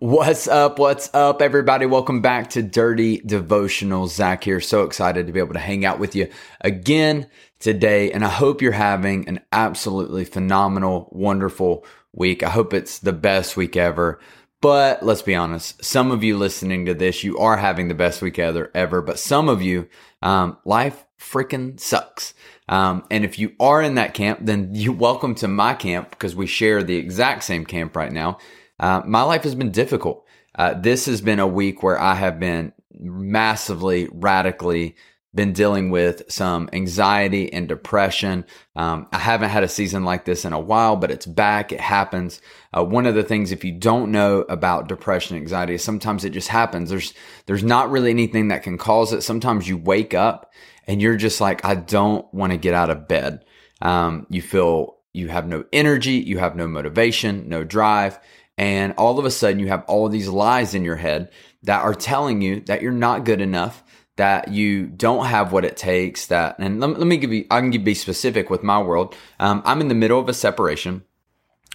What's up? What's up, everybody? Welcome back to Dirty Devotional. Zach here. So excited to be able to hang out with you again today. And I hope you're having an absolutely phenomenal, wonderful week. I hope it's the best week ever. But let's be honest, some of you listening to this, you are having the best week ever, ever. But some of you, um, life freaking sucks. Um, and if you are in that camp, then you welcome to my camp because we share the exact same camp right now. Uh, my life has been difficult. Uh, this has been a week where I have been massively, radically been dealing with some anxiety and depression. Um, I haven't had a season like this in a while, but it's back. It happens. Uh, one of the things, if you don't know about depression, anxiety, sometimes it just happens. There's there's not really anything that can cause it. Sometimes you wake up and you're just like, I don't want to get out of bed. Um, you feel you have no energy, you have no motivation, no drive. And all of a sudden, you have all these lies in your head that are telling you that you're not good enough, that you don't have what it takes. That, and let, let me give you, I can be specific with my world. Um, I'm in the middle of a separation.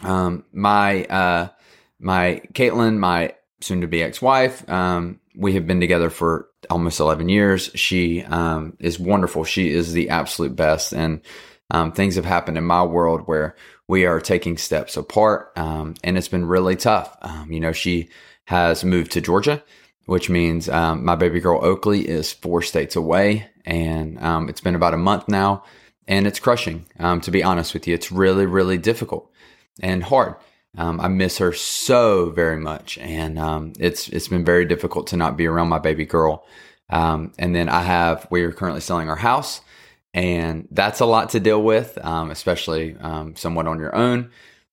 Um, my, uh, my Caitlin, my soon to be ex wife, um, we have been together for almost 11 years. She, um, is wonderful. She is the absolute best. And, um, things have happened in my world where we are taking steps apart, um, and it's been really tough. Um, you know, she has moved to Georgia, which means um, my baby girl Oakley is four states away, and um, it's been about a month now, and it's crushing. Um, to be honest with you, it's really, really difficult and hard. Um, I miss her so very much, and it's it's been very difficult to not be around my baby girl. and then I have we are currently selling our house and that's a lot to deal with, um, especially um, somewhat on your own.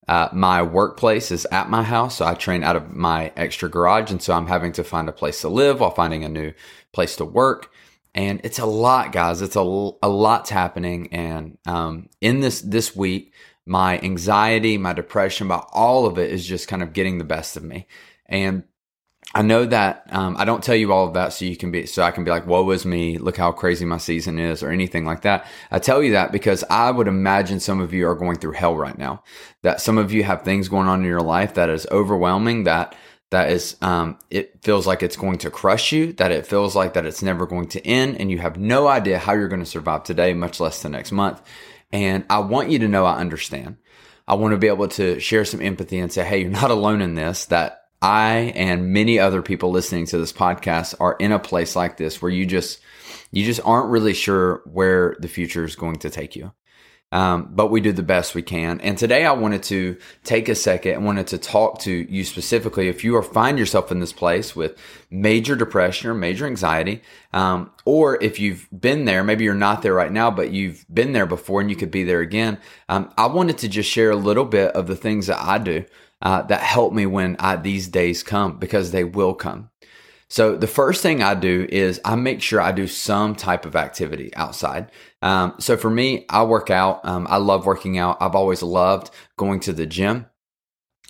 Uh, my workplace is at my house, so I train out of my extra garage, and so I'm having to find a place to live while finding a new place to work. And it's a lot, guys. It's a, a lot's happening, and um, in this this week, my anxiety, my depression, about all of it is just kind of getting the best of me. And I know that um, I don't tell you all of that so you can be so I can be like, "Woe is me! Look how crazy my season is," or anything like that. I tell you that because I would imagine some of you are going through hell right now. That some of you have things going on in your life that is overwhelming. That that is, um, it feels like it's going to crush you. That it feels like that it's never going to end, and you have no idea how you're going to survive today, much less the next month. And I want you to know I understand. I want to be able to share some empathy and say, "Hey, you're not alone in this." That I and many other people listening to this podcast are in a place like this where you just you just aren't really sure where the future is going to take you. Um, but we do the best we can. And today I wanted to take a second and wanted to talk to you specifically. If you are find yourself in this place with major depression or major anxiety, um, or if you've been there, maybe you're not there right now, but you've been there before and you could be there again. Um, I wanted to just share a little bit of the things that I do uh, that help me when I, these days come because they will come. So the first thing I do is I make sure I do some type of activity outside. Um, so for me, I work out. Um, I love working out. I've always loved going to the gym.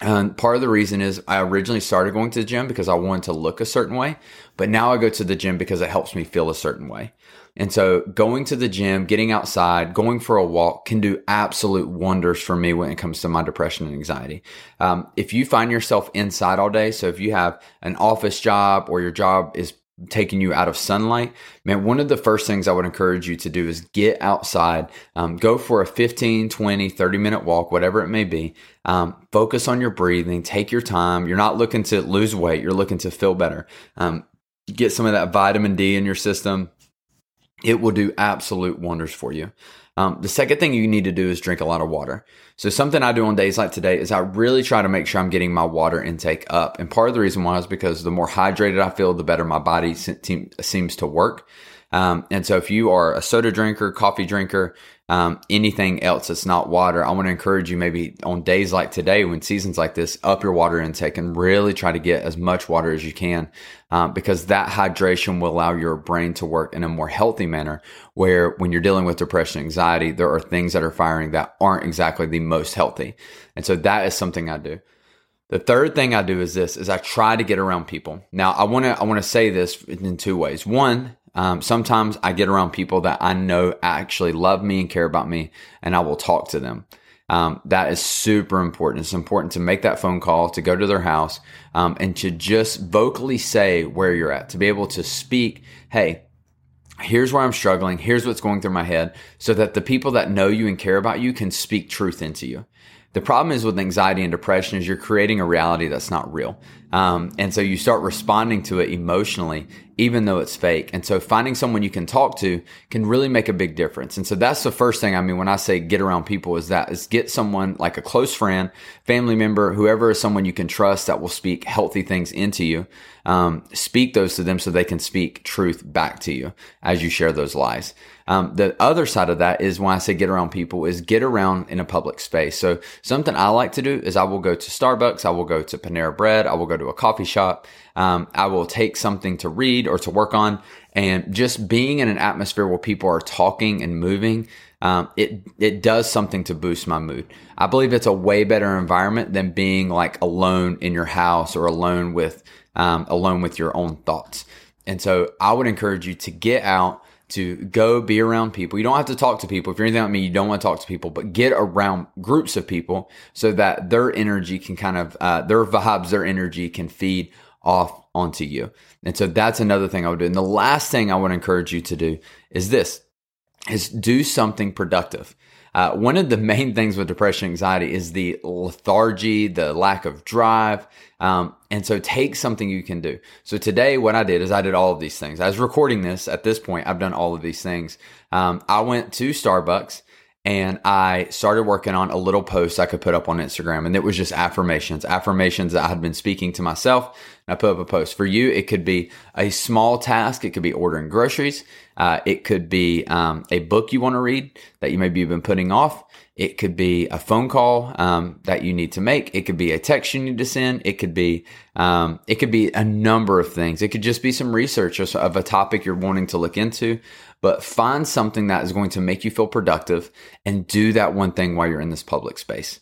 And part of the reason is I originally started going to the gym because I wanted to look a certain way, but now I go to the gym because it helps me feel a certain way. And so going to the gym, getting outside, going for a walk can do absolute wonders for me when it comes to my depression and anxiety. Um, if you find yourself inside all day, so if you have an office job or your job is taking you out of sunlight, man, one of the first things I would encourage you to do is get outside, um, go for a 15, 20, 30 minute walk, whatever it may be. Um, focus on your breathing, take your time. You're not looking to lose weight, you're looking to feel better. Um, get some of that vitamin D in your system it will do absolute wonders for you. Um, the second thing you need to do is drink a lot of water. So something I do on days like today is I really try to make sure I'm getting my water intake up. And part of the reason why is because the more hydrated I feel, the better my body seems to work. Um, and so if you are a soda drinker, coffee drinker, um, anything else that's not water, I want to encourage you maybe on days like today, when seasons like this, up your water intake and really try to get as much water as you can, um, because that hydration will allow your brain to work in a more healthy manner. Where when you're dealing with depression, anxiety, there are things that are firing that aren't exactly the most healthy, and so that is something I do. The third thing I do is this: is I try to get around people. Now, I want to I want to say this in two ways. One, um, sometimes I get around people that I know actually love me and care about me, and I will talk to them. Um, that is super important. It's important to make that phone call, to go to their house, um, and to just vocally say where you're at, to be able to speak, hey, here's where I'm struggling, here's what's going through my head, so that the people that know you and care about you can speak truth into you. The problem is with anxiety and depression is you're creating a reality that's not real. Um, and so you start responding to it emotionally, even though it's fake. And so finding someone you can talk to can really make a big difference. And so that's the first thing. I mean, when I say get around people is that is get someone like a close friend, family member, whoever is someone you can trust that will speak healthy things into you. Um, speak those to them so they can speak truth back to you as you share those lies. Um, the other side of that is when I say get around people is get around in a public space. So something I like to do is I will go to Starbucks, I will go to Panera Bread, I will go to a coffee shop, um, I will take something to read or to work on, and just being in an atmosphere where people are talking and moving. Um, it it does something to boost my mood. I believe it's a way better environment than being like alone in your house or alone with um, alone with your own thoughts. And so I would encourage you to get out, to go be around people. You don't have to talk to people. If you're anything like me, you don't want to talk to people, but get around groups of people so that their energy can kind of, uh, their vibes, their energy can feed off onto you. And so that's another thing I would do. And the last thing I would encourage you to do is this, is do something productive. Uh, one of the main things with depression anxiety is the lethargy, the lack of drive. Um, and so take something you can do. So today, what I did is I did all of these things. I was recording this at this point. I've done all of these things. Um, I went to Starbucks and I started working on a little post I could put up on Instagram. And it was just affirmations, affirmations that I had been speaking to myself. I put up a post. For you, it could be a small task. It could be ordering groceries. Uh, it could be um, a book you want to read that you maybe have been putting off. It could be a phone call um, that you need to make. It could be a text you need to send. It could be um, it could be a number of things. It could just be some research of a topic you're wanting to look into. But find something that is going to make you feel productive and do that one thing while you're in this public space.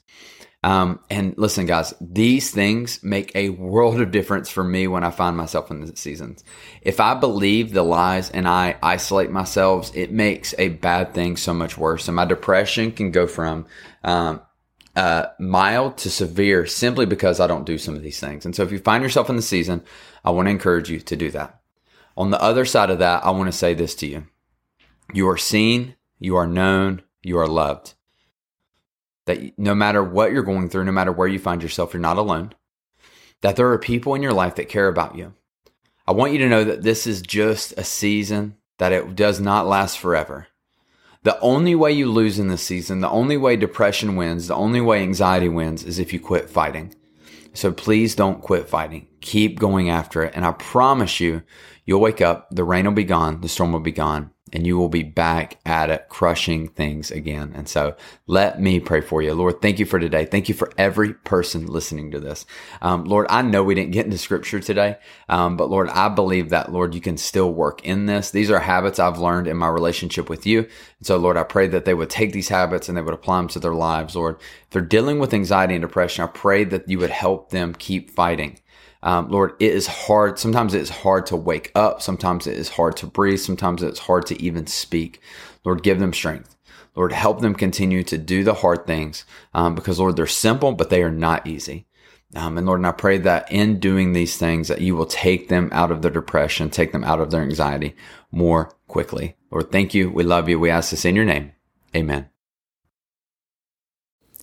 Um, and listen, guys, these things make a world of difference for me when I find myself in the seasons. If I believe the lies and I isolate myself, it makes a bad thing so much worse. And my depression can go from um, uh, mild to severe simply because I don't do some of these things. And so if you find yourself in the season, I want to encourage you to do that. On the other side of that, I want to say this to you. You are seen, you are known, you are loved that no matter what you're going through, no matter where you find yourself, you're not alone. That there are people in your life that care about you. I want you to know that this is just a season, that it does not last forever. The only way you lose in this season, the only way depression wins, the only way anxiety wins is if you quit fighting. So please don't quit fighting. Keep going after it. And I promise you, you'll wake up, the rain will be gone, the storm will be gone, and you will be back at it, crushing things again. And so let me pray for you. Lord, thank you for today. Thank you for every person listening to this. Um, Lord, I know we didn't get into scripture today, um, but Lord, I believe that, Lord, you can still work in this. These are habits I've learned in my relationship with you. And so, Lord, I pray that they would take these habits and they would apply them to their lives. Lord, if they're dealing with anxiety and depression, I pray that you would help them keep fighting. Um, Lord, it is hard. Sometimes it is hard to wake up. Sometimes it is hard to breathe. Sometimes it's hard to even speak. Lord, give them strength. Lord, help them continue to do the hard things um, because, Lord, they're simple, but they are not easy. Um, and Lord, and I pray that in doing these things, that you will take them out of their depression, take them out of their anxiety more quickly. Lord, thank you. We love you. We ask this in your name. Amen.